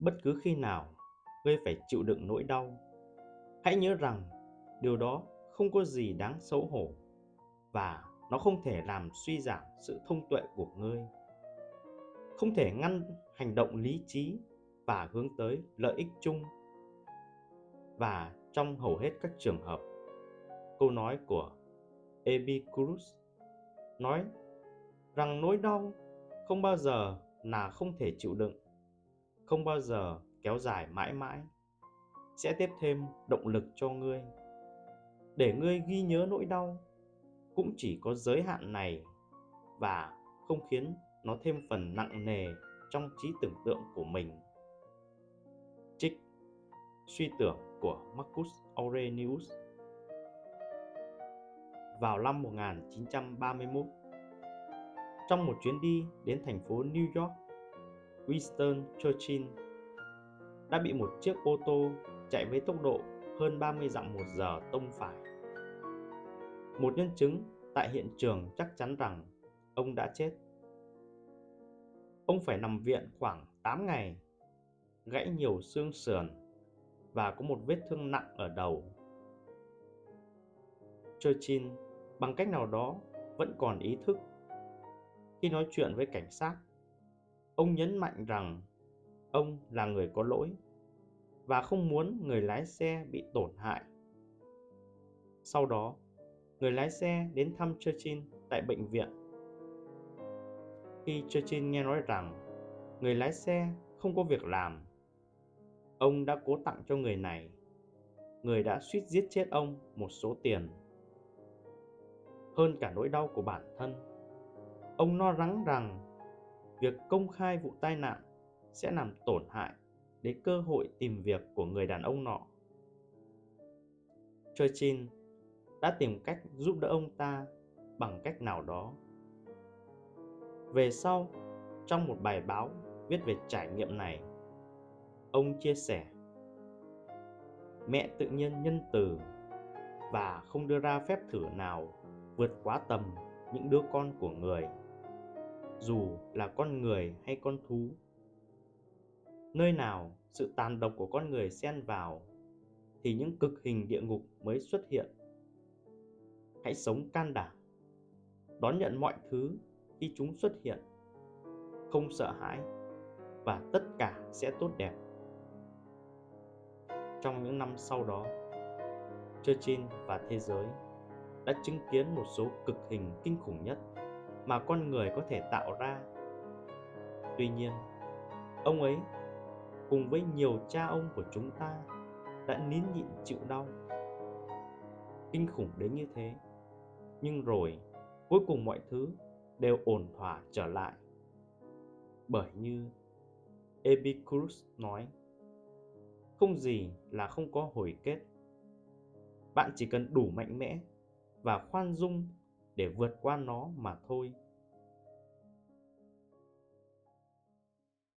bất cứ khi nào, ngươi phải chịu đựng nỗi đau. Hãy nhớ rằng, điều đó không có gì đáng xấu hổ và nó không thể làm suy giảm sự thông tuệ của ngươi. Không thể ngăn hành động lý trí và hướng tới lợi ích chung. Và trong hầu hết các trường hợp, câu nói của epicurus nói rằng nỗi đau không bao giờ là không thể chịu đựng không bao giờ kéo dài mãi mãi. Sẽ tiếp thêm động lực cho ngươi. Để ngươi ghi nhớ nỗi đau, cũng chỉ có giới hạn này và không khiến nó thêm phần nặng nề trong trí tưởng tượng của mình. Trích suy tưởng của Marcus Aurelius vào năm 1931 trong một chuyến đi đến thành phố New York Winston Churchill đã bị một chiếc ô tô chạy với tốc độ hơn 30 dặm một giờ tông phải. Một nhân chứng tại hiện trường chắc chắn rằng ông đã chết. Ông phải nằm viện khoảng 8 ngày, gãy nhiều xương sườn và có một vết thương nặng ở đầu. Churchill bằng cách nào đó vẫn còn ý thức. Khi nói chuyện với cảnh sát, ông nhấn mạnh rằng ông là người có lỗi và không muốn người lái xe bị tổn hại. Sau đó, người lái xe đến thăm Churchill tại bệnh viện. Khi Churchill nghe nói rằng người lái xe không có việc làm, ông đã cố tặng cho người này, người đã suýt giết chết ông một số tiền. Hơn cả nỗi đau của bản thân, ông lo lắng rằng việc công khai vụ tai nạn sẽ làm tổn hại đến cơ hội tìm việc của người đàn ông nọ. Churchill đã tìm cách giúp đỡ ông ta bằng cách nào đó. Về sau, trong một bài báo viết về trải nghiệm này, ông chia sẻ Mẹ tự nhiên nhân từ và không đưa ra phép thử nào vượt quá tầm những đứa con của người, dù là con người hay con thú. Nơi nào sự tàn độc của con người xen vào, thì những cực hình địa ngục mới xuất hiện. Hãy sống can đảm, đón nhận mọi thứ khi chúng xuất hiện. Không sợ hãi và tất cả sẽ tốt đẹp. Trong những năm sau đó, Churchill và thế giới đã chứng kiến một số cực hình kinh khủng nhất mà con người có thể tạo ra. Tuy nhiên, ông ấy cùng với nhiều cha ông của chúng ta đã nín nhịn chịu đau. Kinh khủng đến như thế, nhưng rồi cuối cùng mọi thứ đều ổn thỏa trở lại. Bởi như epicurus nói, không gì là không có hồi kết. Bạn chỉ cần đủ mạnh mẽ và khoan dung để vượt qua nó mà thôi.